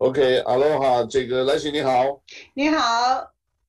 OK，Aloha，这个来信你好，你好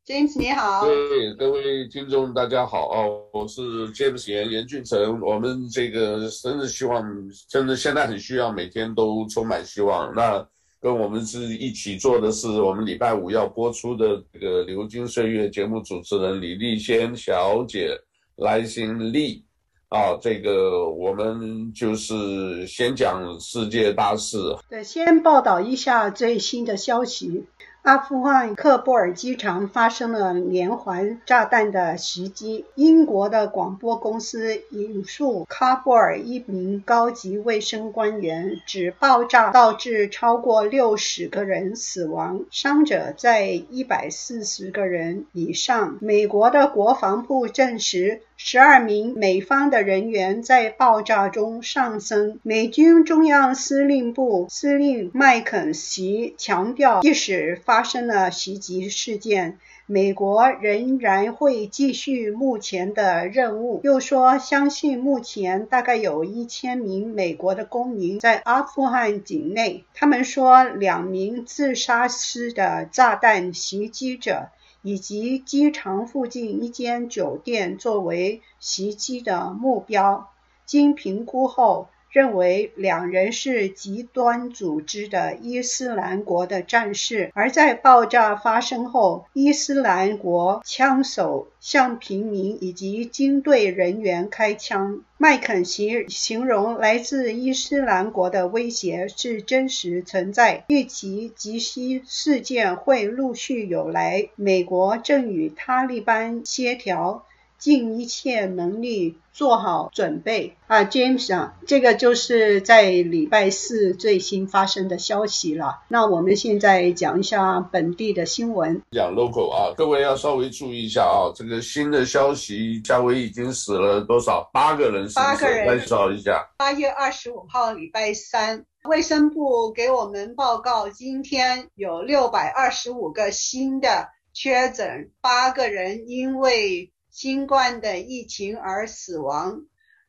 ，James 你好，对各位听众大家好啊，我是 James 严严俊成，我们这个真的希望，真的现在很需要每天都充满希望。那跟我们是一起做的是我们礼拜五要播出的这个流金岁月节目主持人李丽仙小姐来信力。啊，这个我们就是先讲世界大事。对，先报道一下最新的消息。阿富汗喀布尔机场发生了连环炸弹的袭击。英国的广播公司引述喀布尔一名高级卫生官员指，爆炸导致超过六十个人死亡，伤者在一百四十个人以上。美国的国防部证实，十二名美方的人员在爆炸中丧生。美军中央司令部司令麦肯锡强调，即使发生了袭击事件，美国仍然会继续目前的任务。又说，相信目前大概有一千名美国的公民在阿富汗境内。他们说，两名自杀式的炸弹袭击者以及机场附近一间酒店作为袭击的目标。经评估后，认为两人是极端组织的伊斯兰国的战士，而在爆炸发生后，伊斯兰国枪手向平民以及军队人员开枪。麦肯锡形容来自伊斯兰国的威胁是真实存在，预期袭击事件会陆续有来，美国正与塔利班协调。尽一切能力做好准备啊，James 啊，这个就是在礼拜四最新发生的消息了。那我们现在讲一下本地的新闻。讲 local 啊，各位要稍微注意一下啊，这个新的消息，夏威夷已经死了多少？八个人八个人。介绍一下。八月二十五号礼拜三，卫生部给我们报告，今天有六百二十五个新的确诊，八个人因为。新冠的疫情而死亡，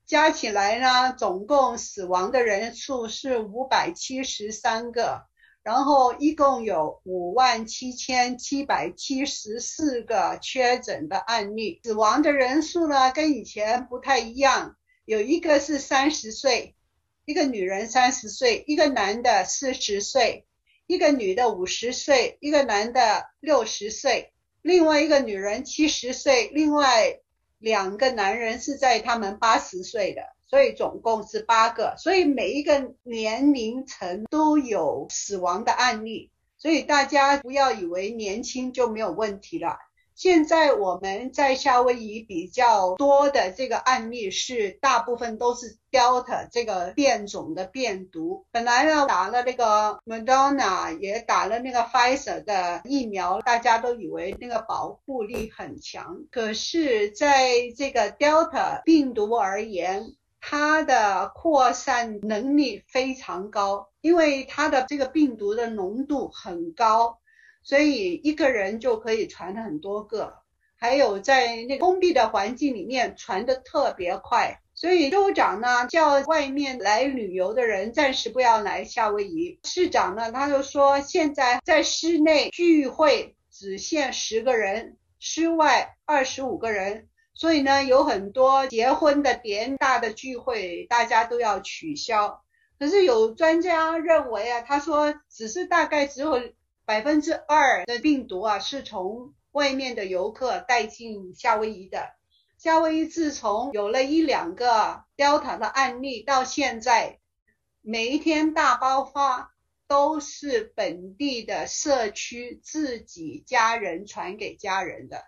加起来呢，总共死亡的人数是五百七十三个，然后一共有五万七千七百七十四个确诊的案例。死亡的人数呢，跟以前不太一样，有一个是三十岁，一个女人三十岁，一个男的四十岁，一个女的五十岁，一个男的六十岁。另外一个女人七十岁，另外两个男人是在他们八十岁的，所以总共是八个，所以每一个年龄层都有死亡的案例，所以大家不要以为年轻就没有问题了。现在我们在夏威夷比较多的这个案例是，大部分都是 Delta 这个变种的变毒。本来呢，打了那个 Moderna，也打了那个 Pfizer 的疫苗，大家都以为那个保护力很强。可是，在这个 Delta 病毒而言，它的扩散能力非常高，因为它的这个病毒的浓度很高。所以一个人就可以传很多个，还有在那个封闭的环境里面传的特别快。所以州长呢叫外面来旅游的人暂时不要来夏威夷。市长呢他就说现在在室内聚会只限十个人，室外二十五个人。所以呢有很多结婚的典大的聚会大家都要取消。可是有专家认为啊，他说只是大概只有。百分之二的病毒啊，是从外面的游客带进夏威夷的。夏威夷自从有了一两个 Delta 的案例到现在，每一天大爆发都是本地的社区自己家人传给家人的，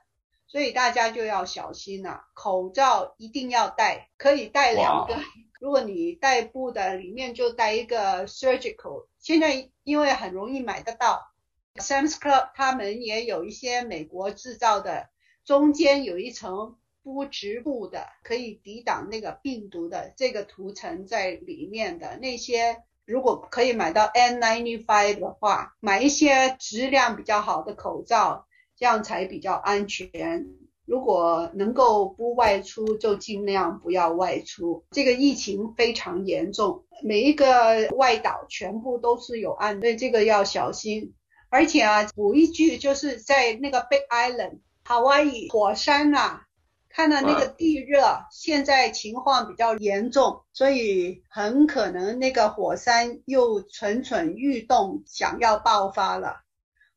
所以大家就要小心了啊。口罩一定要戴，可以戴两个。如果你戴布的，里面就戴一个 surgical。现在因为很容易买得到。Sam's Club 他们也有一些美国制造的，中间有一层不织布的，可以抵挡那个病毒的这个涂层在里面的那些，如果可以买到 N95 的话，买一些质量比较好的口罩，这样才比较安全。如果能够不外出，就尽量不要外出。这个疫情非常严重，每一个外岛全部都是有案，所以这个要小心。而且啊，补一句，就是在那个 Big Island，夏威夷火山啊。看到那个地热，现在情况比较严重，所以很可能那个火山又蠢蠢欲动，想要爆发了。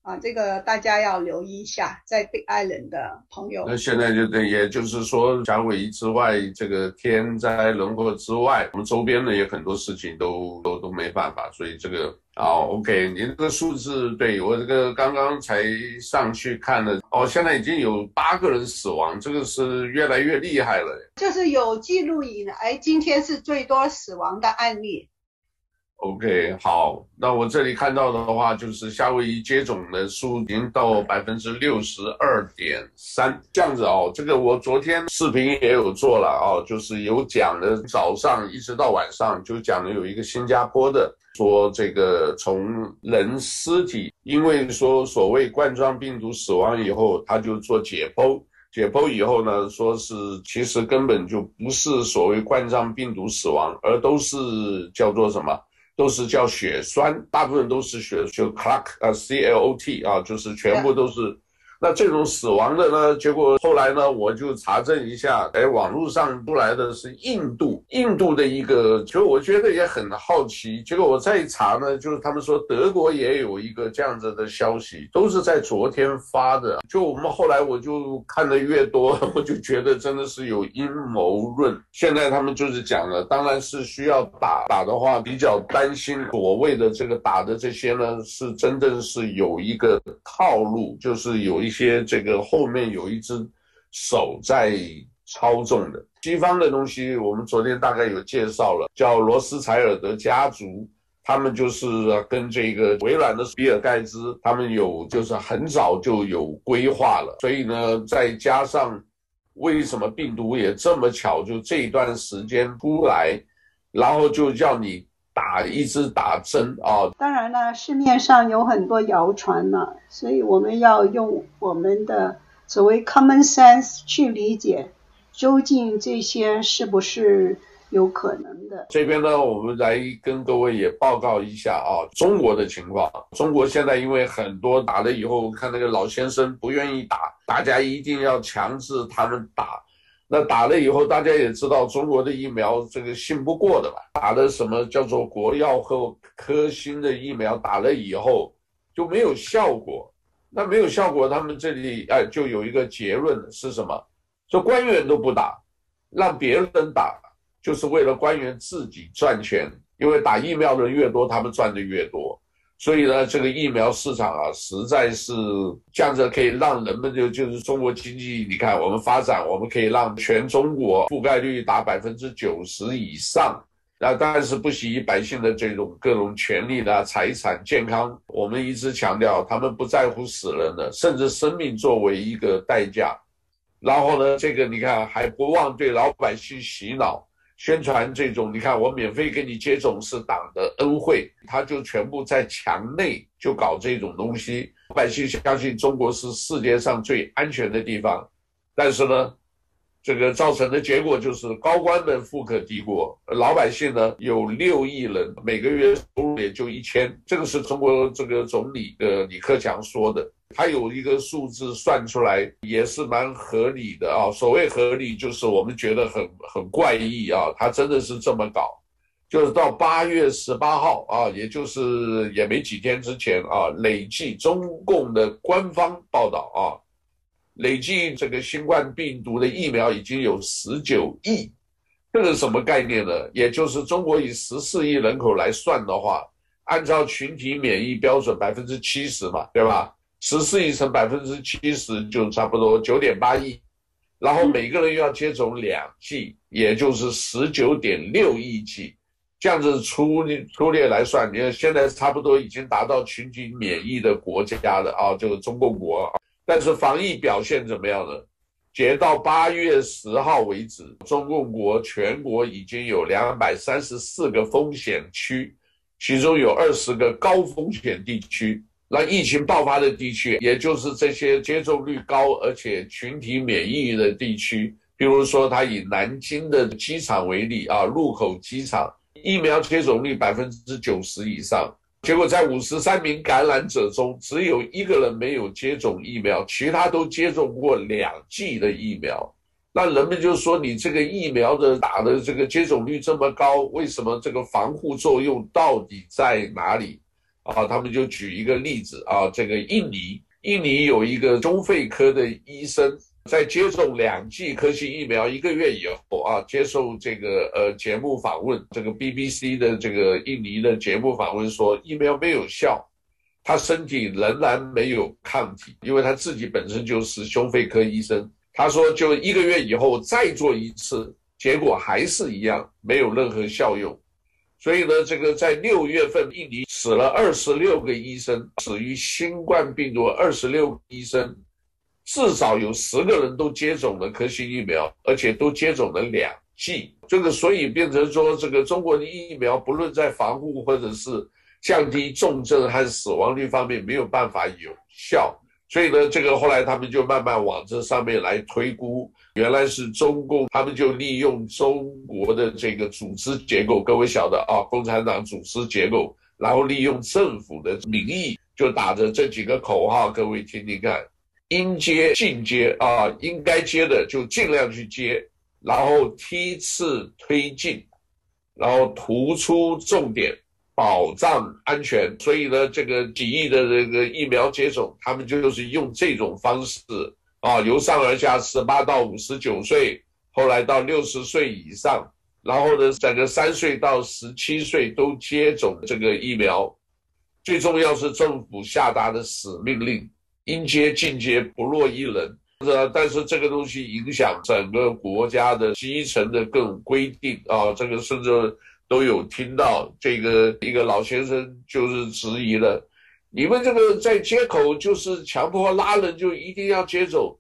啊，这个大家要留意一下，在 Big Island 的朋友。那现在就等，也就是说，夏威夷之外，这个天灾人祸之外，我们周边的也很多事情都都都没办法，所以这个啊 OK，您这个数字对我这个刚刚才上去看了，哦，现在已经有八个人死亡，这个是越来越厉害了。就是有记录以来，今天是最多死亡的案例。OK，好，那我这里看到的话，就是夏威夷接种的数已经到百分之六十二点三，这样子哦。这个我昨天视频也有做了哦，就是有讲的，早上一直到晚上就讲了有一个新加坡的说，这个从人尸体，因为说所谓冠状病毒死亡以后，他就做解剖，解剖以后呢，说是其实根本就不是所谓冠状病毒死亡，而都是叫做什么？都是叫血栓，大部分都是血，就 clot 啊，C L O T 啊，就是全部都是。那这种死亡的呢？结果后来呢，我就查证一下，哎，网络上出来的是印度，印度的一个，就我觉得也很好奇。结果我再一查呢，就是他们说德国也有一个这样子的消息，都是在昨天发的。就我们后来我就看的越多，我就觉得真的是有阴谋论。现在他们就是讲了，当然是需要打打的话，比较担心所谓的这个打的这些呢，是真正是有一个套路，就是有一。一些这个后面有一只手在操纵的西方的东西，我们昨天大概有介绍了，叫罗斯柴尔德家族，他们就是跟这个微软的比尔盖茨，他们有就是很早就有规划了，所以呢，再加上为什么病毒也这么巧，就这一段时间出来，然后就叫你。打一直打针啊、哦！当然了，市面上有很多谣传呢，所以我们要用我们的所谓 common sense 去理解，究竟这些是不是有可能的。这边呢，我们来跟各位也报告一下啊，中国的情况。中国现在因为很多打了以后，看那个老先生不愿意打，大家一定要强制他们打。那打了以后，大家也知道中国的疫苗这个信不过的吧？打的什么叫做国药和科兴的疫苗，打了以后就没有效果。那没有效果，他们这里哎就有一个结论是什么？说官员都不打，让别人打，就是为了官员自己赚钱，因为打疫苗的人越多，他们赚的越多。所以呢，这个疫苗市场啊，实在是这样子可以让人们就就是中国经济，你看我们发展，我们可以让全中国覆盖率达百分之九十以上。那当然是不惜百姓的这种各种权利的财产、健康。我们一直强调，他们不在乎死人的，甚至生命作为一个代价。然后呢，这个你看还不忘对老百姓洗脑。宣传这种，你看我免费给你接种是党的恩惠，他就全部在墙内就搞这种东西，老百姓相信中国是世界上最安全的地方，但是呢，这个造成的结果就是高官们富可敌国，老百姓呢有六亿人，每个月收入也就一千，这个是中国这个总理的李克强说的。他有一个数字算出来也是蛮合理的啊，所谓合理就是我们觉得很很怪异啊，他真的是这么搞，就是到八月十八号啊，也就是也没几天之前啊，累计中共的官方报道啊，累计这个新冠病毒的疫苗已经有十九亿，这个是什么概念呢？也就是中国以十四亿人口来算的话，按照群体免疫标准百分之七十嘛，对吧？十四亿乘百分之七十就差不多九点八亿，然后每个人又要接种两剂，也就是十九点六亿剂，这样子粗粗略来算，你看现在差不多已经达到群体免疫的国家了啊，就是中共国。但是防疫表现怎么样呢？截到八月十号为止，中共国全国已经有两百三十四个风险区，其中有二十个高风险地区。那疫情爆发的地区，也就是这些接种率高而且群体免疫的地区，比如说他以南京的机场为例啊，禄口机场疫苗接种率百分之九十以上，结果在五十三名感染者中，只有一个人没有接种疫苗，其他都接种过两剂的疫苗。那人们就说，你这个疫苗的打的这个接种率这么高，为什么这个防护作用到底在哪里？啊，他们就举一个例子啊，这个印尼，印尼有一个胸肺科的医生，在接种两剂科兴疫苗一个月以后啊，接受这个呃节目访问，这个 BBC 的这个印尼的节目访问说，疫苗没有效，他身体仍然没有抗体，因为他自己本身就是胸肺科医生，他说就一个月以后再做一次，结果还是一样，没有任何效用。所以呢，这个在六月份，印尼死了二十六个医生，死于新冠病毒二十六个医生，至少有十个人都接种了科兴疫苗，而且都接种了两剂。这个所以变成说，这个中国的疫苗不论在防护或者是降低重症和死亡率方面没有办法有效。所以呢，这个后来他们就慢慢往这上面来推估。原来是中共，他们就利用中国的这个组织结构，各位晓得啊，共产党组织结构，然后利用政府的名义，就打着这几个口号，各位听听看：应接尽接啊，应该接的就尽量去接，然后梯次推进，然后突出重点，保障安全。所以呢，这个几亿的这个疫苗接种，他们就是用这种方式。啊，由上而下，十八到五十九岁，后来到六十岁以上，然后呢，整个三岁到十七岁都接种这个疫苗。最重要是政府下达的死命令，应接尽接，不落一人。但是这个东西影响整个国家的基层的各种规定啊，这个甚至都有听到这个一个老先生就是质疑了。你们这个在街口就是强迫拉人，就一定要接走？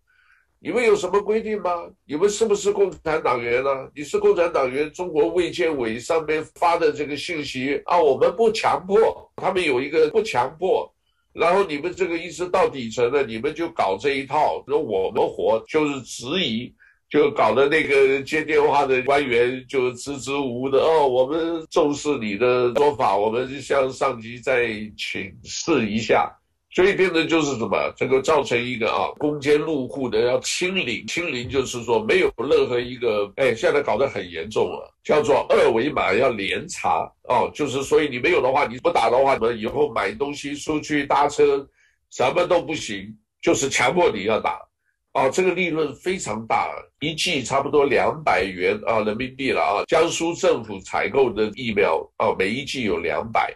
你们有什么规定吗？你们是不是共产党员呢、你是共产党员，中国卫健委上面发的这个信息啊，我们不强迫，他们有一个不强迫，然后你们这个意思到底层的，你们就搞这一套，那我们活就是质疑。就搞得那个接电话的官员就支支吾吾的哦，我们重视你的说法，我们向上级再请示一下。所以变成就是什么，这个造成一个啊，攻坚入户的要清零，清零就是说没有任何一个，哎，现在搞得很严重了，叫做二维码要连查哦，就是所以你没有的话，你不打的话，你们以后买东西、出去搭车，什么都不行，就是强迫你要打。啊，这个利润非常大，一剂差不多两百元啊人民币了啊。江苏政府采购的疫苗啊，每一剂有两百，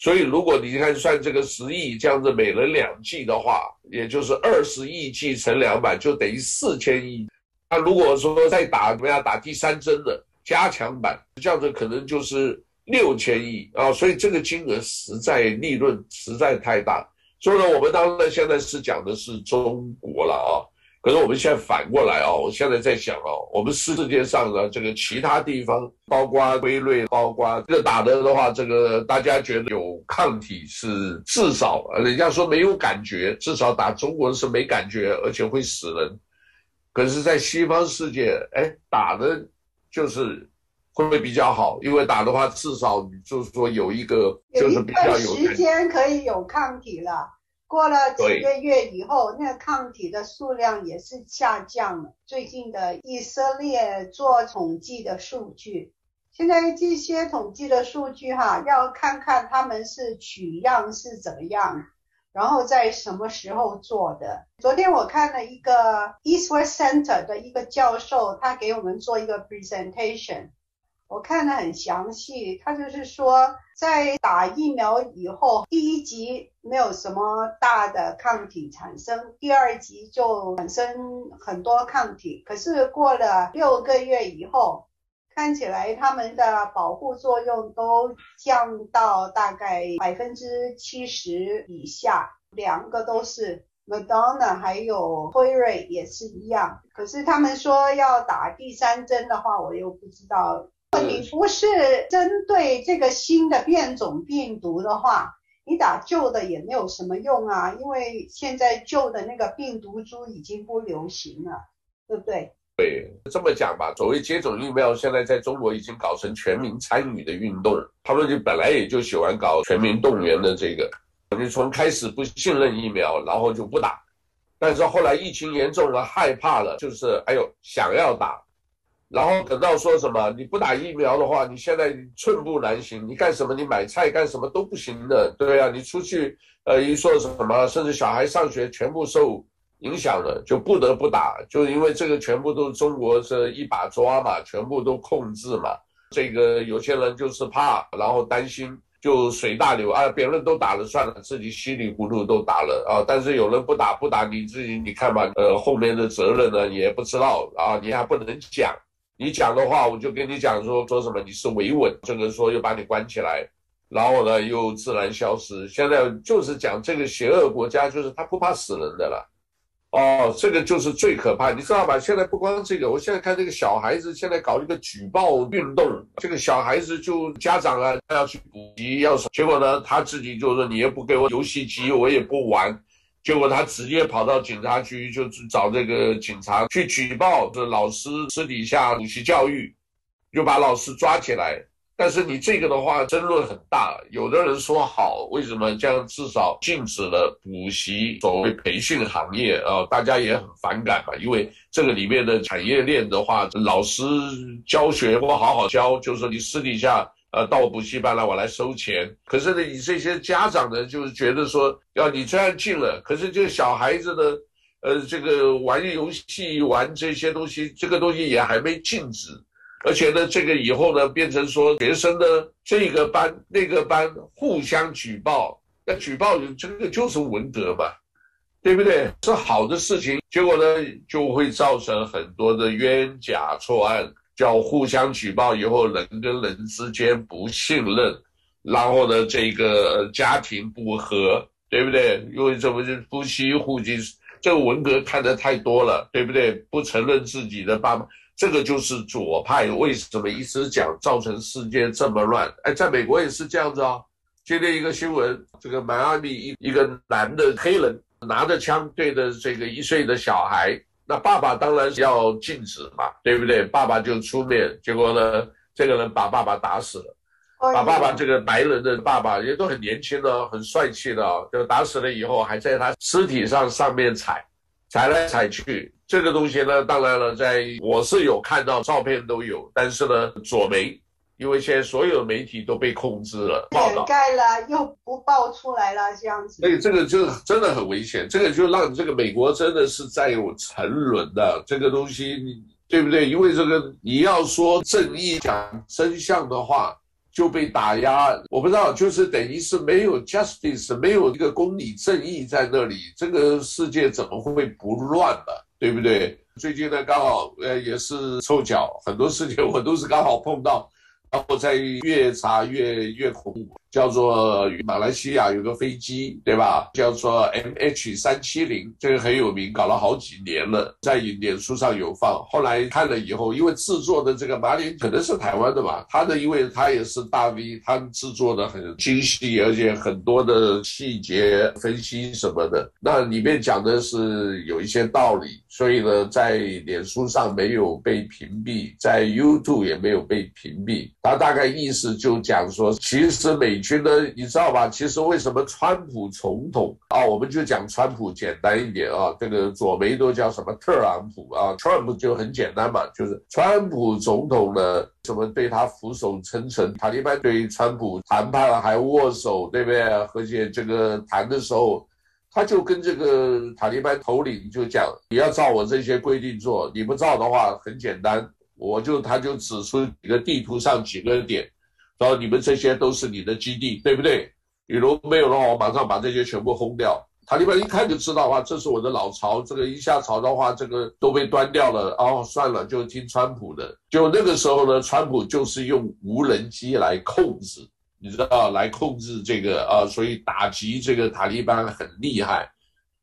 所以如果你看算这个十亿，这样子每人两剂的话，也就是二十亿剂乘两百，就等于四千亿。那如果说再打怎么样打第三针的加强版，这样子可能就是六千亿啊。所以这个金额实在利润实在太大。所以呢，我们当然现在是讲的是中国了啊。可是我们现在反过来哦，我现在在想哦，我们世界上的这个其他地方，包括辉瑞，包括这个打的的话，这个大家觉得有抗体是至少，人家说没有感觉，至少打中国人是没感觉，而且会死人。可是，在西方世界，哎，打的就是会不会比较好？因为打的话，至少就是说有一个就是比较有时间可以有抗体了。过了几个月以后，那个抗体的数量也是下降了。最近的以色列做统计的数据，现在这些统计的数据哈，要看看他们是取样是怎么样，然后在什么时候做的。昨天我看了一个 East West Center 的一个教授，他给我们做一个 presentation。我看得很详细，他就是说，在打疫苗以后，第一级没有什么大的抗体产生，第二级就产生很多抗体。可是过了六个月以后，看起来他们的保护作用都降到大概百分之七十以下，两个都是 Moderna 还有辉瑞也是一样。可是他们说要打第三针的话，我又不知道。你不是针对这个新的变种病毒的话，你打旧的也没有什么用啊，因为现在旧的那个病毒株已经不流行了，对不对？对，这么讲吧，所谓接种疫苗，现在在中国已经搞成全民参与的运动。他们就本来也就喜欢搞全民动员的这个，就从开始不信任疫苗，然后就不打。但是后来疫情严重了，害怕了，就是哎呦想要打，然后等到说什么你不打疫苗的话，你现在寸步难行，你干什么？你买菜干什么都不行的，对呀、啊，你出去呃一说什么，甚至小孩上学全部受。影响了，就不得不打，就因为这个全部都是中国是一把抓嘛，全部都控制嘛。这个有些人就是怕，然后担心，就随大流啊，别人都打了算了，自己稀里糊涂都打了啊。但是有人不打不打，你自己你看吧，呃，后面的责任呢也不知道啊，你还不能讲，你讲的话我就跟你讲说说什么你是维稳，这个说又把你关起来，然后呢又自然消失。现在就是讲这个邪恶国家，就是他不怕死人的了。哦，这个就是最可怕，你知道吧？现在不光这个，我现在看这个小孩子现在搞一个举报运动，这个小孩子就家长啊，他要去补习，要，结果呢，他自己就说你也不给我游戏机，我也不玩，结果他直接跑到警察局，就找这个警察去举报，这老师私底下补习教育，就把老师抓起来。但是你这个的话争论很大，有的人说好，为什么这样至少禁止了补习所谓培训行业啊？大家也很反感嘛，因为这个里面的产业链的话，老师教学不好好教，就是说你私底下呃到我补习班来，我来收钱。可是呢，你这些家长呢，就是觉得说，要你这样禁了，可是这个小孩子呢，呃，这个玩游戏玩这些东西，这个东西也还没禁止。而且呢，这个以后呢，变成说学生呢，这个班那个班互相举报，那举报这个就是文革嘛，对不对？是好的事情，结果呢，就会造成很多的冤假错案，叫互相举报以后，人跟人之间不信任，然后呢，这个家庭不和，对不对？因为这不是夫妻互击，这个文革看得太多了，对不对？不承认自己的爸妈。这个就是左派为什么一直讲造成世界这么乱？哎，在美国也是这样子哦。今天一个新闻，这个迈阿密一一个男的黑人拿着枪对着这个一岁的小孩，那爸爸当然是要禁止嘛，对不对？爸爸就出面，结果呢，这个人把爸爸打死了，把爸爸这个白人的爸爸也都很年轻的，很帅气的，就打死了以后还在他尸体上上面踩，踩来踩去。这个东西呢，当然了，在我是有看到照片都有，但是呢，左媒，因为现在所有媒体都被控制了，掩盖了又不爆出来了，这样子。所以这个就真的很危险，这个就让这个美国真的是在有沉沦的这个东西，对不对？因为这个你要说正义讲真相的话。就被打压，我不知道，就是等于是没有 justice，没有一个公理正义在那里，这个世界怎么会不乱呢？对不对？最近呢，刚好呃也是凑巧，很多事情我都是刚好碰到。然后在越查越越恐怖，叫做马来西亚有个飞机，对吧？叫做 MH 三七零，这个很有名，搞了好几年了，在脸书上有放。后来看了以后，因为制作的这个马林可能是台湾的吧，他的因为他也是大 V，他制作的很精细，而且很多的细节分析什么的，那里面讲的是有一些道理，所以呢，在脸书上没有被屏蔽，在 YouTube 也没有被屏蔽。他大概意思就讲说，其实美军呢，你知道吧？其实为什么川普总统啊，我们就讲川普简单一点啊，这个左媒都叫什么特朗普啊，Trump 就很简单嘛，就是川普总统呢，什么对他俯首称臣，塔利班对川普谈判还握手，对不对？而且这个谈的时候，他就跟这个塔利班头领就讲，你要照我这些规定做，你不照的话，很简单。我就他就指出几个地图上几个点，然后你们这些都是你的基地，对不对？你如果没有的话，我马上把这些全部轰掉。塔利班一看就知道啊，这是我的老巢，这个一下吵的话，这个都被端掉了。哦，算了，就听川普的。就那个时候呢，川普就是用无人机来控制，你知道，来控制这个啊，所以打击这个塔利班很厉害。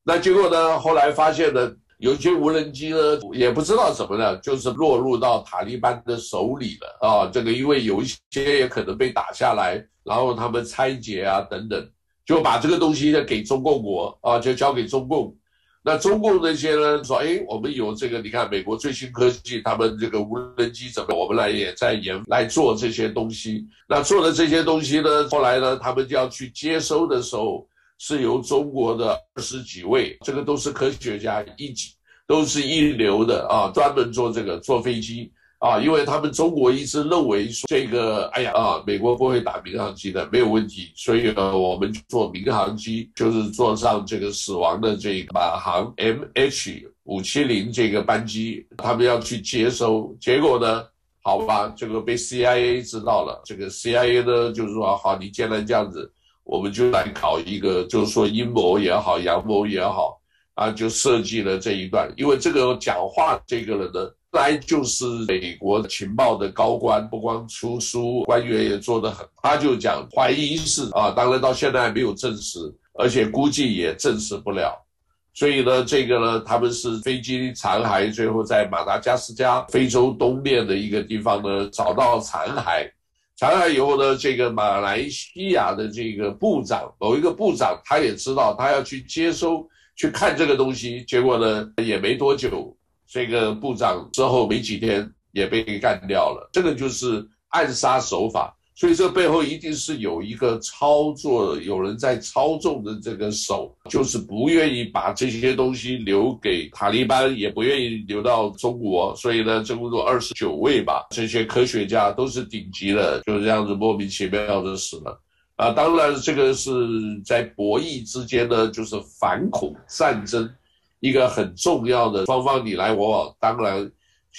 那结果呢，后来发现呢。有些无人机呢，也不知道怎么了，就是落入到塔利班的手里了啊。这个因为有一些也可能被打下来，然后他们拆解啊等等。就把这个东西呢给中共国啊，就交给中共。那中共那些呢说，哎，我们有这个，你看美国最新科技，他们这个无人机怎么，我们来也在研来做这些东西。那做的这些东西呢，后来呢，他们就要去接收的时候，是由中国的二十几位，这个都是科学家，一级都是一流的啊，专门做这个坐飞机。啊，因为他们中国一直认为说这个，哎呀啊，美国不会打民航机的，没有问题，所以呢，我们做民航机就是坐上这个死亡的这个马航 MH 五七零这个班机，他们要去接收，结果呢，好吧，这个被 CIA 知道了，这个 CIA 呢就是说，好，你既然这样子，我们就来搞一个，就是说阴谋也好，阳谋也好，啊，就设计了这一段，因为这个讲话这个人呢。本来就是美国情报的高官，不光出书，官员也做得很。他就讲怀疑是啊，当然到现在还没有证实，而且估计也证实不了。所以呢，这个呢，他们是飞机残骸，最后在马达加斯加非洲东面的一个地方呢找到残骸。查了以后呢，这个马来西亚的这个部长，某一个部长，他也知道他要去接收去看这个东西，结果呢也没多久。这个部长之后没几天也被干掉了，这个就是暗杀手法，所以这背后一定是有一个操作，有人在操纵的这个手，就是不愿意把这些东西留给塔利班，也不愿意留到中国，所以呢，这不多二十九位吧，这些科学家都是顶级的，就这样子莫名其妙的死了。啊，当然这个是在博弈之间呢，就是反恐战争。一个很重要的双方你来我往，当然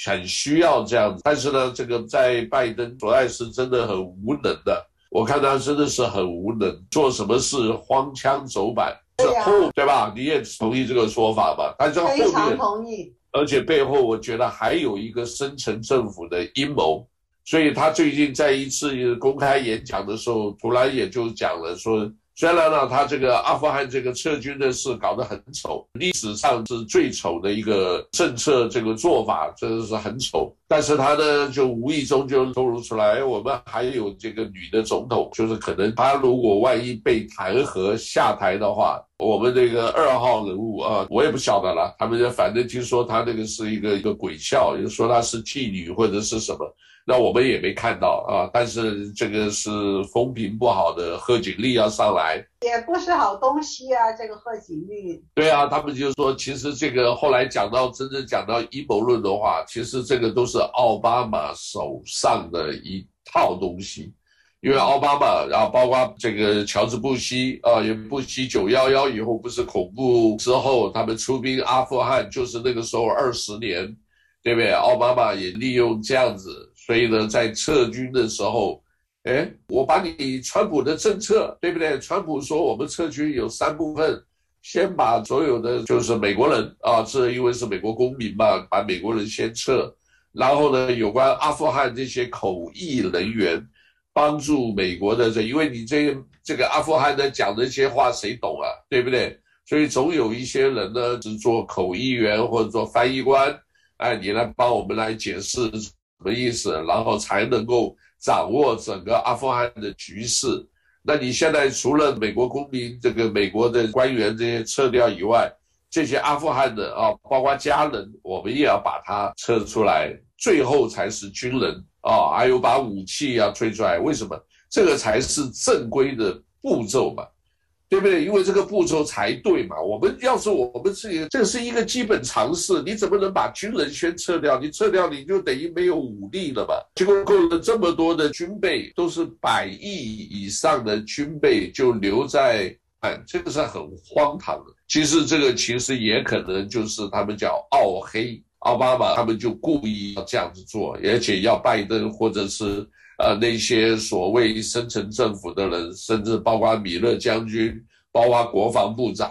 很需要这样子。但是呢，这个在拜登实在是真的很无能的，我看他真的是很无能，做什么事荒腔走板。对呀、啊，对吧？你也同意这个说法吧？但是后面非常同意。而且背后我觉得还有一个深层政府的阴谋，所以他最近在一次公开演讲的时候，突然也就讲了说。虽然呢，他这个阿富汗这个撤军的事搞得很丑，历史上是最丑的一个政策，这个做法真的是很丑。但是他呢，就无意中就透露出来，我们还有这个女的总统，就是可能他如果万一被弹劾下台的话，我们这个二号人物啊，我也不晓得了。他们就反正听说他那个是一个一个鬼笑，就说他是妓女或者是什么。那我们也没看到啊，但是这个是风评不好的贺锦丽要上来，也不是好东西啊。这个贺锦丽，对啊，他们就说，其实这个后来讲到真正讲到阴谋论的话，其实这个都是奥巴马手上的一套东西，因为奥巴马，然后包括这个乔治布希啊，也布希九幺幺以后不是恐怖之后，他们出兵阿富汗，就是那个时候二十年，对不对？奥巴马也利用这样子。所以呢，在撤军的时候，哎，我把你川普的政策，对不对？川普说我们撤军有三部分，先把所有的就是美国人啊，这因为是美国公民嘛，把美国人先撤，然后呢，有关阿富汗这些口译人员，帮助美国的这，因为你这这个阿富汗的讲这些话谁懂啊，对不对？所以总有一些人呢是做口译员或者做翻译官，哎，你来帮我们来解释。什么意思？然后才能够掌握整个阿富汗的局势。那你现在除了美国公民、这个美国的官员这些撤掉以外，这些阿富汗的啊，包括家人，我们也要把它撤出来。最后才是军人啊，还有把武器要推出来。为什么？这个才是正规的步骤嘛。对不对？因为这个步骤才对嘛。我们要是我们自己，这是一个基本常识。你怎么能把军人先撤掉？你撤掉你就等于没有武力了嘛。结果够了这么多的军备，都是百亿以上的军备就留在，哎，这个是很荒唐的。其实这个其实也可能就是他们叫奥黑奥巴马，他们就故意要这样子做，而且要拜登或者是。呃，那些所谓深层政府的人，甚至包括米勒将军，包括国防部长，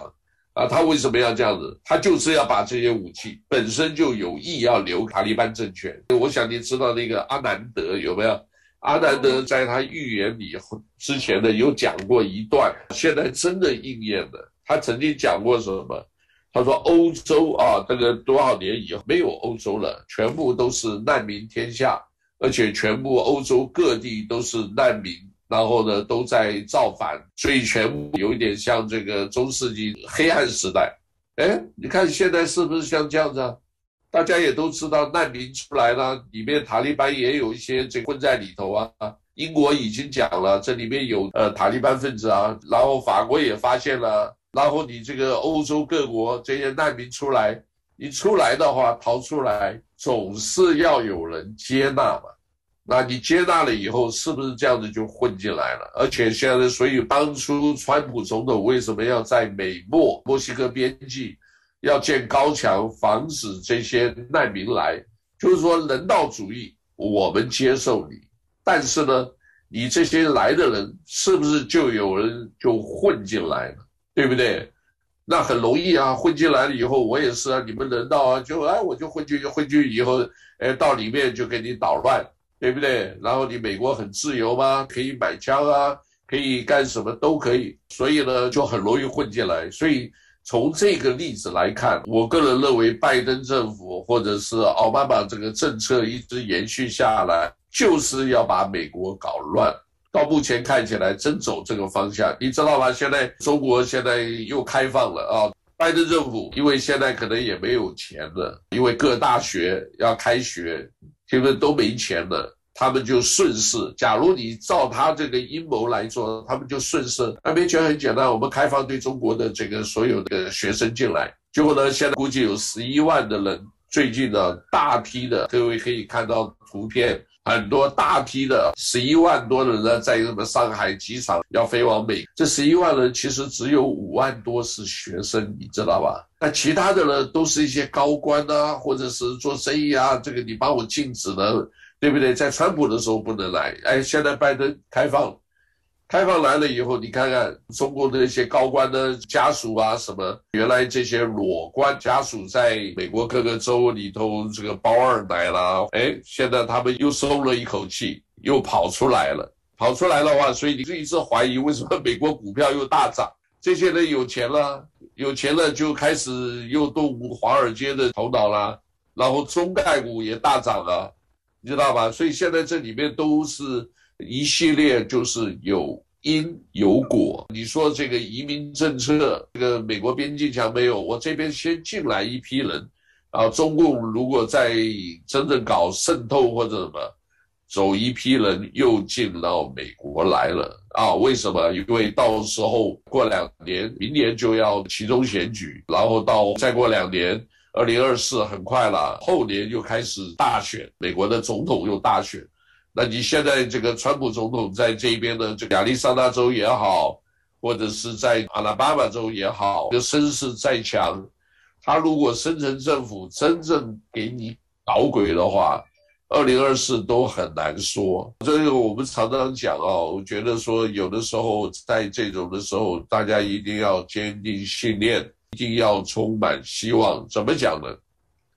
啊，他为什么要这样子？他就是要把这些武器本身就有意要留塔利班政权。我想你知道那个阿南德有没有？阿南德在他预言里之前呢有讲过一段，现在真的应验了。他曾经讲过什么？他说欧洲啊，这个多少年以后没有欧洲了，全部都是难民天下。而且全部欧洲各地都是难民然后呢都在造反，所以全部有一点像这个中世纪黑暗时代。哎，你看现在是不是像这样子啊？大家也都知道难民出来了，里面塔利班也有一些这混在里头啊。英国已经讲了，这里面有呃塔利班分子啊，然后法国也发现了，然后你这个欧洲各国这些难民出来，你出来的话逃出来，总是要有人接纳嘛。那你接纳了以后，是不是这样子就混进来了？而且现在，所以当初川普总统为什么要在美墨墨西哥边境要建高墙，防止这些难民来？就是说人道主义，我们接受你，但是呢，你这些来的人是不是就有人就混进来了？对不对？那很容易啊，混进来了以后，我也是啊，你们人道啊，就哎，我就混进去，混进去以后，哎，到里面就给你捣乱。对不对？然后你美国很自由吗？可以买枪啊，可以干什么都可以，所以呢就很容易混进来。所以从这个例子来看，我个人认为拜登政府或者是奥巴马这个政策一直延续下来，就是要把美国搞乱。到目前看起来真走这个方向，你知道吗？现在中国现在又开放了啊，拜登政府因为现在可能也没有钱了，因为各大学要开学。因为都没钱了，他们就顺势。假如你照他这个阴谋来做，他们就顺势。那没钱很简单，我们开放对中国的这个所有的学生进来。结果呢，现在估计有十一万的人。最近呢，大批的各位可以看到图片，很多大批的十一万多人呢，在什么上海机场要飞往美。这十一万人其实只有五万多是学生，你知道吧？那其他的呢，都是一些高官啊，或者是做生意啊。这个你帮我禁止了，对不对？在川普的时候不能来，哎，现在拜登开放，开放来了以后，你看看中国的那些高官的家属啊，什么原来这些裸官家属在美国各个州里头这个包二奶啦，哎，现在他们又松了一口气，又跑出来了。跑出来的话，所以你就一直怀疑为什么美国股票又大涨？这些人有钱了。有钱了就开始又动华尔街的头脑了，然后中概股也大涨了，你知道吧？所以现在这里面都是一系列，就是有因有果。你说这个移民政策，这个美国边境墙没有，我这边先进来一批人，啊，中共如果再真正搞渗透或者什么。走一批人又进到美国来了啊？为什么？因为到时候过两年，明年就要期中选举，然后到再过两年，二零二四很快了，后年又开始大选，美国的总统又大选。那你现在这个川普总统在这边的这亚利桑那州也好，或者是在阿拉巴马州也好，这个声势再强，他如果深层政府真正给你搞鬼的话，二零二四都很难说，所以我们常常讲啊，我觉得说有的时候在这种的时候，大家一定要坚定信念，一定要充满希望。怎么讲呢？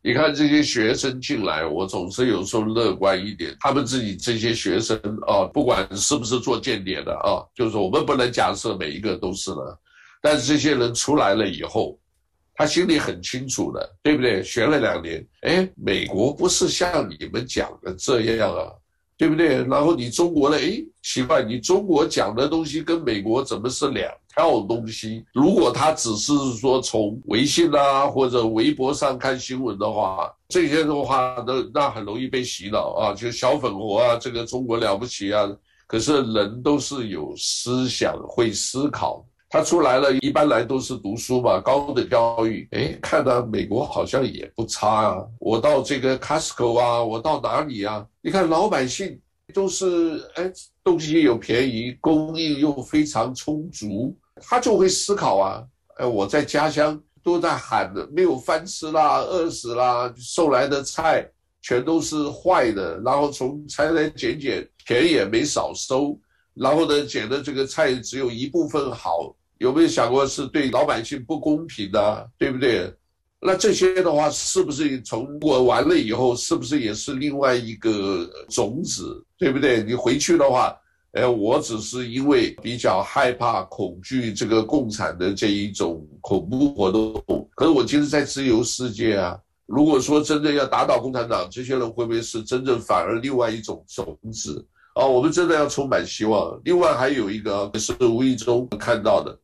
你看这些学生进来，我总是有时候乐观一点。他们自己这些学生啊，不管是不是做间谍的啊，就是我们不能假设每一个都是了，但是这些人出来了以后。他心里很清楚的，对不对？学了两年，哎，美国不是像你们讲的这样啊，对不对？然后你中国的，哎，奇怪，你中国讲的东西跟美国怎么是两套东西？如果他只是说从微信啊或者微博上看新闻的话，这些的话，那那很容易被洗脑啊，就小粉红啊，这个中国了不起啊。可是人都是有思想、会思考。他出来了，一般来都是读书嘛，高等教育。哎，看到美国好像也不差啊。我到这个 Costco 啊，我到哪里啊？你看老百姓都是哎，东西又便宜，供应又非常充足，他就会思考啊。哎，我在家乡都在喊的，没有饭吃啦，饿死啦，送来的菜全都是坏的，然后从裁裁剪剪，钱也没少收。然后呢，捡的这个菜只有一部分好，有没有想过是对老百姓不公平的，对不对？那这些的话，是不是从过完了以后，是不是也是另外一个种子，对不对？你回去的话，哎，我只是因为比较害怕、恐惧这个共产的这一种恐怖活动，可是我其实，在自由世界啊，如果说真的要打倒共产党，这些人会不会是真正反而另外一种种子？啊，我们真的要充满希望。另外还有一个是无意中看到的，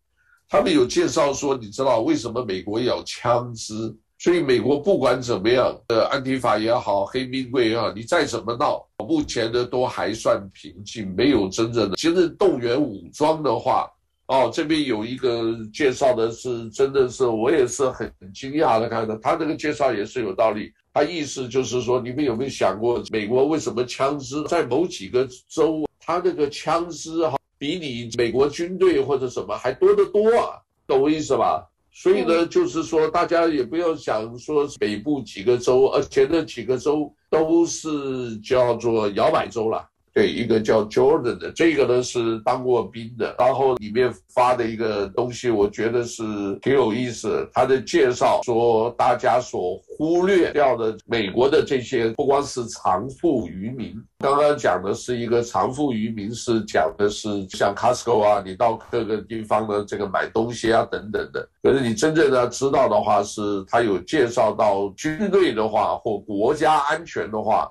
他们有介绍说，你知道为什么美国要枪支？所以美国不管怎么样，呃，安提法也好，黑命贵也好，你再怎么闹，目前的都还算平静，没有真正的。其实动员武装的话，哦，这边有一个介绍的是，真的是我也是很惊讶的看到，他这个介绍也是有道理。他意思就是说，你们有没有想过，美国为什么枪支在某几个州，他那个枪支哈，比你美国军队或者什么还多得多啊？懂我意思吧？所以呢，就是说，大家也不要想说北部几个州，而且那几个州都是叫做摇摆州了。对，一个叫 Jordan 的，这个呢是当过兵的，然后里面发的一个东西，我觉得是挺有意思。他的介绍说，大家所忽略掉的美国的这些，不光是长富渔民，刚刚讲的是一个长富渔民，是讲的是像 Costco 啊，你到各个地方的这个买东西啊等等的。可是你真正的知道的话，是他有介绍到军队的话或国家安全的话。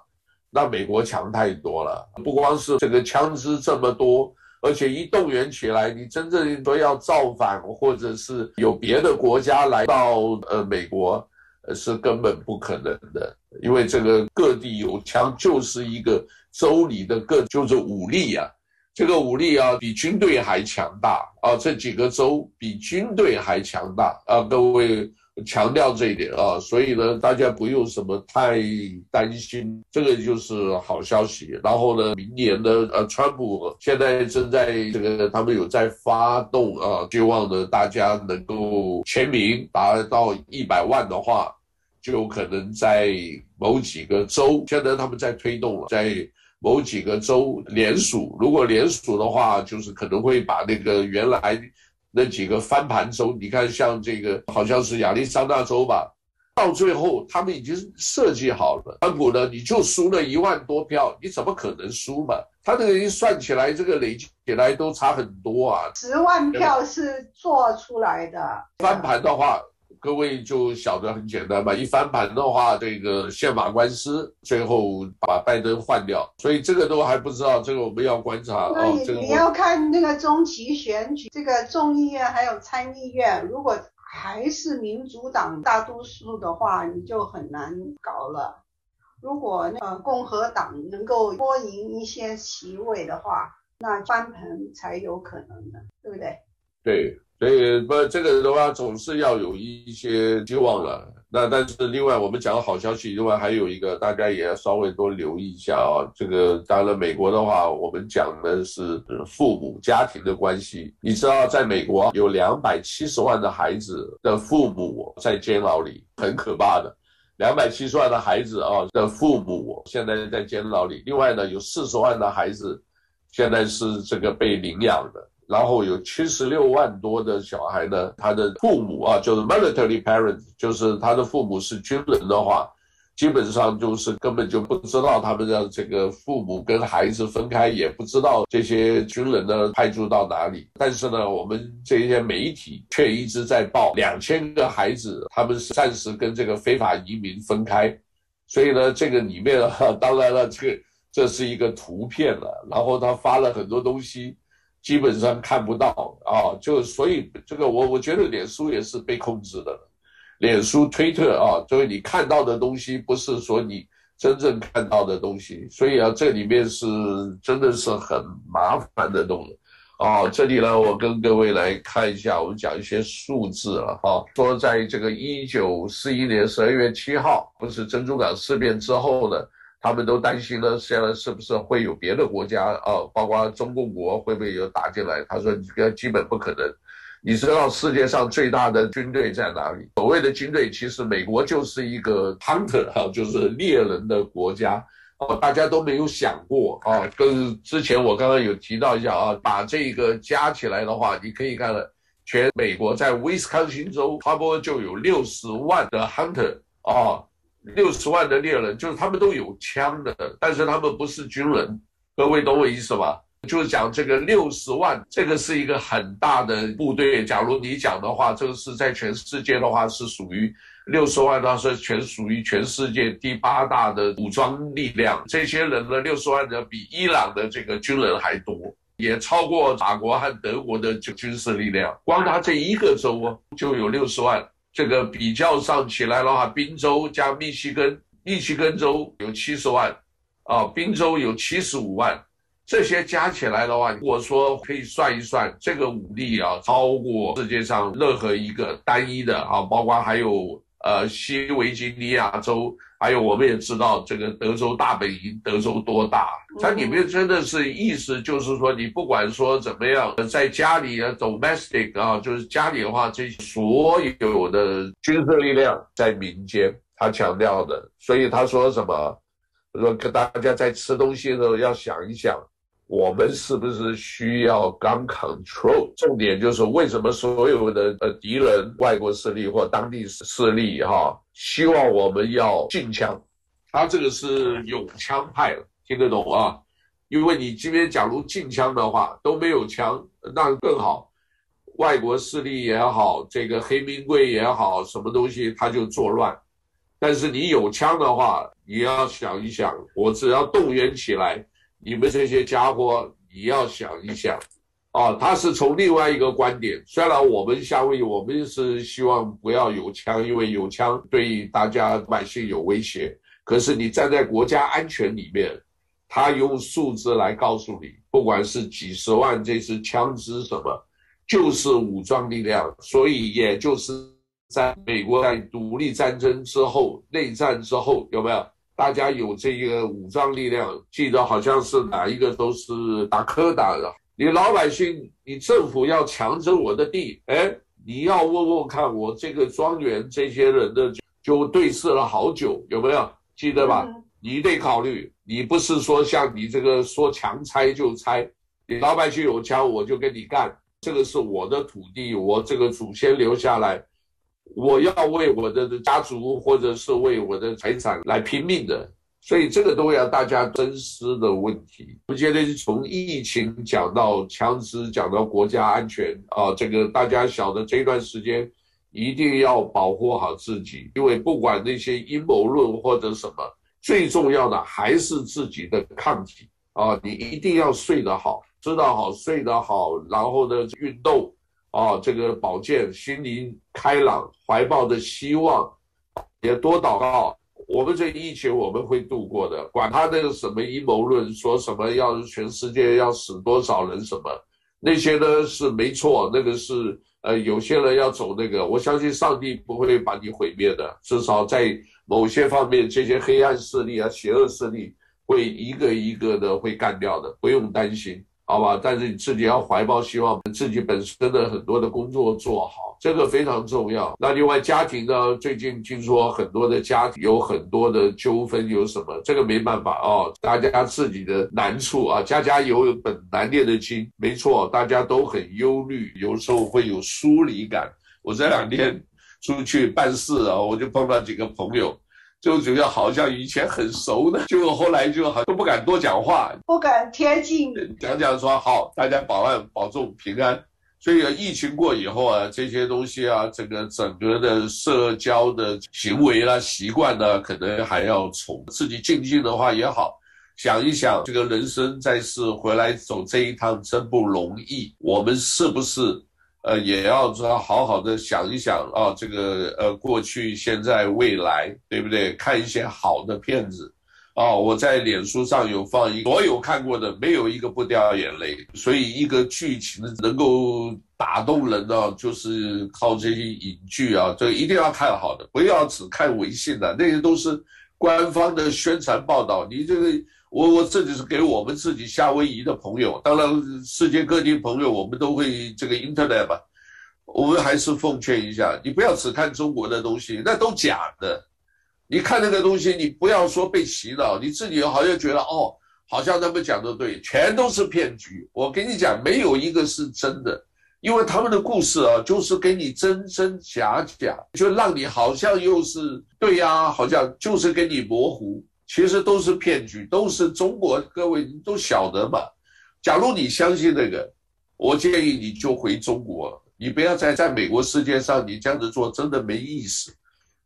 那美国强太多了，不光是这个枪支这么多，而且一动员起来，你真正说要造反，或者是有别的国家来到呃美国，是根本不可能的，因为这个各地有枪，就是一个州里的各就是武力啊，这个武力啊比军队还强大。啊，这几个州比军队还强大。啊，各位。强调这一点啊，所以呢，大家不用什么太担心，这个就是好消息。然后呢，明年呢，呃，川普现在正在这个，他们有在发动啊，希望呢大家能够签名达到一百万的话，就有可能在某几个州，现在他们在推动了，在某几个州联署，如果联署的话，就是可能会把那个原来。那几个翻盘州，你看像这个好像是亚利桑那州吧，到最后他们已经设计好了，川普呢，你就输了一万多票，你怎么可能输嘛？他这个一算起来，这个累积起来都差很多啊。十万票是做出来的，翻盘的话。各位就晓得很简单吧，一翻盘的话，这个宪法官司最后把拜登换掉，所以这个都还不知道，这个我们要观察。哦。这个你要看那个中期选举，这个众议院还有参议院，如果还是民主党大多数的话，你就很难搞了。如果那个共和党能够多赢一些席位的话，那翻盘才有可能的，对不对？对。所以不，这个的话总是要有一些希望了。那但是另外，我们讲好消息，另外还有一个，大家也要稍微多留意一下啊。这个当然，美国的话，我们讲的是父母家庭的关系。你知道，在美国有两百七十万的孩子的父母在监牢里，很可怕的。两百七十万的孩子啊的父母现在在监牢里。另外呢，有四十万的孩子现在是这个被领养的。然后有七十六万多的小孩呢，他的父母啊，就是 military parents，就是他的父母是军人的话，基本上就是根本就不知道他们的这个父母跟孩子分开，也不知道这些军人呢派驻到哪里。但是呢，我们这些媒体却一直在报两千个孩子，他们是暂时跟这个非法移民分开。所以呢，这个里面啊，当然了，这个这是一个图片了，然后他发了很多东西。基本上看不到啊，就所以这个我我觉得脸书也是被控制的，脸书、推特啊，所以你看到的东西不是说你真正看到的东西，所以啊，这里面是真的是很麻烦的东西啊。这里呢，我跟各位来看一下，我们讲一些数字了哈，说在这个一九四一年十二月七号，不是珍珠港事变之后呢。他们都担心呢，现在是不是会有别的国家啊，包括中共国会不会有打进来？他说这个基本不可能。你知道世界上最大的军队在哪里？所谓的军队，其实美国就是一个 hunter 哈，就是猎人的国家哦，大家都没有想过啊。跟之前我刚刚有提到一下啊，把这个加起来的话，你可以看了，全美国在威斯康星州差不多就有六十万的 hunter 啊。六十万的猎人，就是他们都有枪的，但是他们不是军人。各位懂我意思吧？就是讲这个六十万，这个是一个很大的部队。假如你讲的话，这个是在全世界的话是属于六十万，那是全属于全世界第八大的武装力量。这些人呢，六十万人比伊朗的这个军人还多，也超过法国和德国的军事力量。光他这一个州就有六十万。这个比较上起来的话，宾州加密西根，密西根州有七十万，啊，宾州有七十五万，这些加起来的话，我说可以算一算，这个武力啊，超过世界上任何一个单一的啊，包括还有。呃，西维吉尼亚州，还有我们也知道这个德州大本营，德州多大？它里面真的是意思就是说，你不管说怎么样，在家里啊，domestic 啊，就是家里的话，这所有的军事力量在民间，他强调的。所以他说什么？说跟大家在吃东西的时候要想一想。我们是不是需要 gun control？重点就是为什么所有的呃敌人、外国势力或当地势力哈，希望我们要禁枪？他这个是拥枪派，听得懂啊？因为你今天假如禁枪的话，都没有枪，那更好。外国势力也好，这个黑名贵也好，什么东西他就作乱。但是你有枪的话，你要想一想，我只要动员起来。你们这些家伙，你要想一想，啊，他是从另外一个观点。虽然我们夏威夷，我们是希望不要有枪，因为有枪对大家百姓有威胁。可是你站在国家安全里面，他用数字来告诉你，不管是几十万这支枪支什么，就是武装力量。所以也就是在美国在独立战争之后、内战之后，有没有？大家有这个武装力量，记得好像是哪一个都是打柯打的。你老百姓，你政府要强征我的地，哎，你要问问看，我这个庄园这些人的就对视了好久，有没有记得吧？你得考虑，你不是说像你这个说强拆就拆，你老百姓有枪我就跟你干，这个是我的土地，我这个祖先留下来。我要为我的家族或者是为我的财产来拼命的，所以这个都要大家深思的问题。我觉得从疫情讲到枪支，讲到国家安全啊，这个大家晓得这段时间一定要保护好自己，因为不管那些阴谋论或者什么，最重要的还是自己的抗体啊，你一定要睡得好，吃得好，睡得好，然后呢，运动。啊，这个保健，心灵开朗，怀抱的希望，也多祷告。我们这疫情我们会度过的，管他那个什么阴谋论，说什么要全世界要死多少人什么，那些呢是没错，那个是呃有些人要走那个，我相信上帝不会把你毁灭的，至少在某些方面，这些黑暗势力啊、邪恶势力会一个一个的会干掉的，不用担心。好吧，但是你自己要怀抱希望，自己本身的很多的工作做好，这个非常重要。那另外家庭呢？最近听说很多的家庭有很多的纠纷，有什么？这个没办法哦，大家自己的难处啊，家家有本难念的经，没错，大家都很忧虑，有时候会有疏离感。我这两天出去办事啊，我就碰到几个朋友。就觉得好像以前很熟的，就后来就好都不敢多讲话，不敢贴近，讲讲说好，大家保安保重平安。所以疫情过以后啊，这些东西啊，这个整个的社交的行为啦、习惯呢，可能还要从自己静静的话也好，想一想，这个人生在世回来走这一趟真不容易，我们是不是？呃，也要知道好好的想一想啊，这个呃，过去、现在、未来，对不对？看一些好的片子，啊，我在脸书上有放一，所有看过的没有一个不掉眼泪。所以，一个剧情能够打动人呢，就是靠这些影剧啊，这一定要看好的，不要只看微信的，那些都是官方的宣传报道。你这个。我我这里是给我们自己夏威夷的朋友，当然世界各地朋友我们都会这个 internet 吧，我们还是奉劝一下，你不要只看中国的东西，那都假的。你看那个东西，你不要说被洗脑，你自己好像觉得哦，好像他们讲的对，全都是骗局。我跟你讲，没有一个是真的，因为他们的故事啊，就是给你真真假假，就让你好像又是对呀，好像就是给你模糊。其实都是骗局，都是中国，各位都晓得嘛。假如你相信那个，我建议你就回中国，你不要再在美国世界上，你这样子做真的没意思，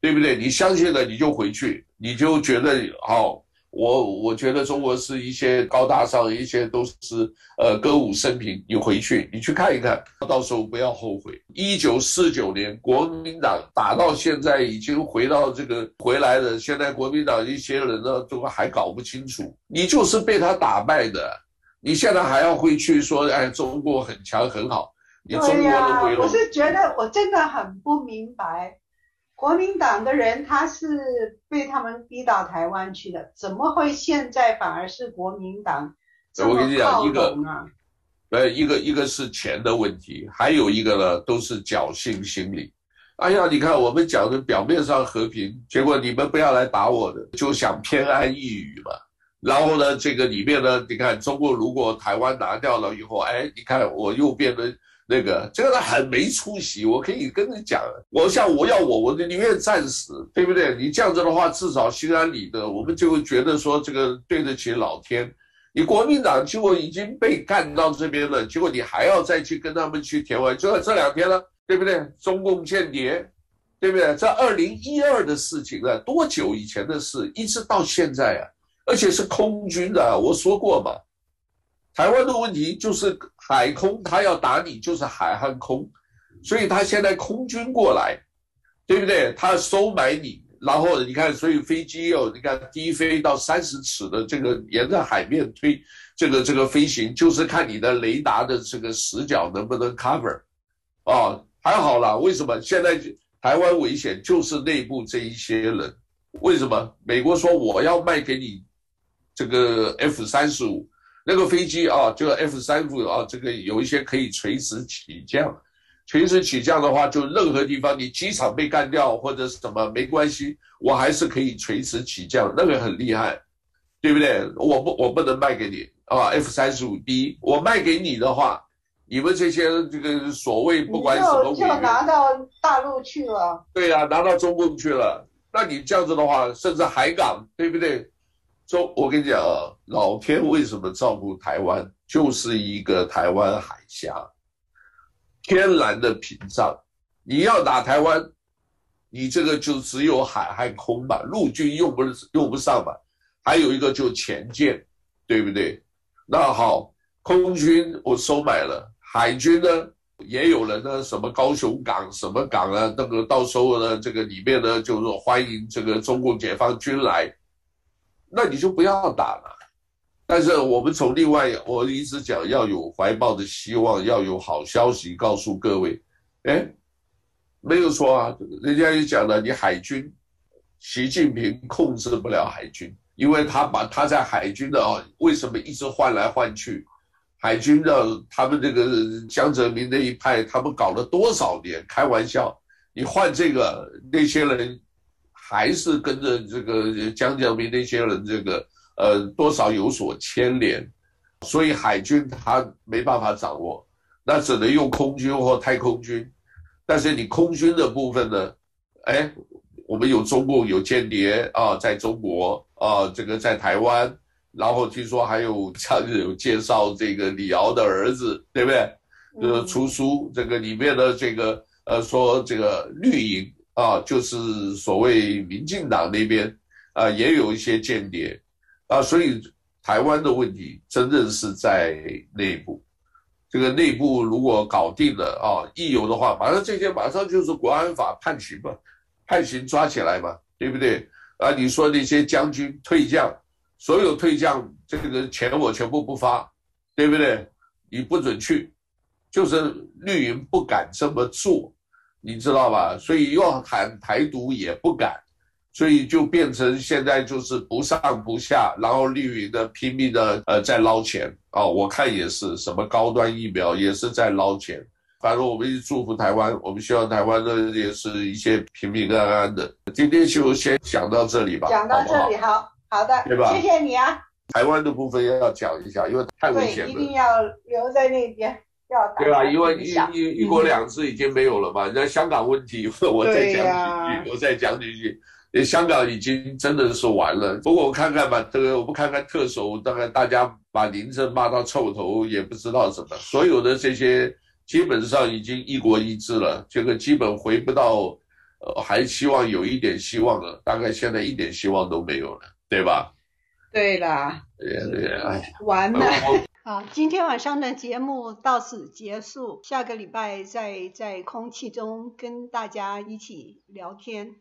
对不对？你相信了你就回去，你就觉得好。我我觉得中国是一些高大上，一些都是呃歌舞升平。你回去，你去看一看，到时候不要后悔。一九四九年国民党打到现在，已经回到这个回来的。现在国民党一些人呢，都还搞不清楚，你就是被他打败的。你现在还要回去说，哎，中国很强很好，你中国人回来。我是觉得我真的很不明白。国民党的人，他是被他们逼到台湾去的，怎么会现在反而是国民党这么跟你讲，一个，呃，一个一个是钱的问题，还有一个呢，都是侥幸心理。哎呀，你看我们讲的表面上和平，结果你们不要来打我的，就想偏安一隅嘛。然后呢，这个里面呢，你看中国如果台湾拿掉了以后，哎，你看我又变得。那个这个人很没出息，我可以跟你讲，我像我要我，我宁愿战死，对不对？你这样子的话，至少心安理得，我们就会觉得说这个对得起老天。你国民党结果已经被干到这边了，结果你还要再去跟他们去填完，就在这两天了，对不对？中共间谍，对不对？这二零一二的事情啊，多久以前的事，一直到现在啊，而且是空军的，我说过嘛。台湾的问题就是海空，他要打你就是海和空，所以他现在空军过来，对不对？他收买你，然后你看，所以飞机哦，你看低飞到三十尺的这个沿着海面推，这个这个飞行就是看你的雷达的这个死角能不能 cover，啊，还好啦，为什么现在台湾危险就是内部这一些人？为什么美国说我要卖给你这个 F 三十五？那个飞机啊，就 F 三五啊，这个有一些可以垂直起降，垂直起降的话，就任何地方你机场被干掉或者什么没关系，我还是可以垂直起降，那个很厉害，对不对？我不我不能卖给你啊，F 三十五 B，我卖给你的话，你们这些这个所谓不管什么，就就拿到大陆去了，对呀、啊，拿到中共去了，那你这样子的话，甚至海港，对不对？中，我跟你讲啊，老天为什么照顾台湾，就是一个台湾海峡，天然的屏障。你要打台湾，你这个就只有海和空嘛，陆军用不用不上嘛？还有一个就潜舰，对不对？那好，空军我收买了，海军呢也有人呢，什么高雄港什么港啊，那个到时候呢，这个里面呢就是说欢迎这个中共解放军来。那你就不要打了，但是我们从另外，我一直讲要有怀抱的希望，要有好消息告诉各位。哎，没有错啊，人家也讲了，你海军，习近平控制不了海军，因为他把他在海军的啊，为什么一直换来换去？海军的他们这个江泽民那一派，他们搞了多少年？开玩笑，你换这个那些人。还是跟着这个江泽民那些人，这个呃多少有所牵连，所以海军他没办法掌握，那只能用空军或太空军。但是你空军的部分呢？哎，我们有中共有间谍啊，在中国啊，这个在台湾，然后听说还有像有介绍这个李敖的儿子，对不对？呃，出书这个里面的这个呃说这个绿营。啊，就是所谓民进党那边啊，也有一些间谍啊，所以台湾的问题真正是在内部。这个内部如果搞定了啊，一有的话，马上这些马上就是国安法判刑嘛，判刑抓起来嘛，对不对？啊，你说那些将军退将，所有退将这个钱我全部不发，对不对？你不准去，就是绿营不敢这么做。你知道吧？所以要喊台独也不敢，所以就变成现在就是不上不下，然后绿营的拼命的呃在捞钱啊、哦！我看也是什么高端疫苗也是在捞钱。反正我们祝福台湾，我们希望台湾的也是一切平平安安的。今天就先讲到这里吧。讲到这里，好好，好的，对吧？谢谢你啊。台湾的部分要讲一下，因为太危险了。对，一定要留在那边。对啊，因为一一一国两制已经没有了嘛。那、嗯、香港问题，我再讲几句，啊、我再讲几句。香港已经真的是完了。不过我看看吧，这个我们看看特首，大概大家把林郑骂到臭头，也不知道什么。所有的这些基本上已经一国一制了，这个基本回不到，呃，还希望有一点希望了，大概现在一点希望都没有了，对吧？对啦，对呀对呀，哎，完了。好，今天晚上的节目到此结束，下个礼拜再在空气中跟大家一起聊天。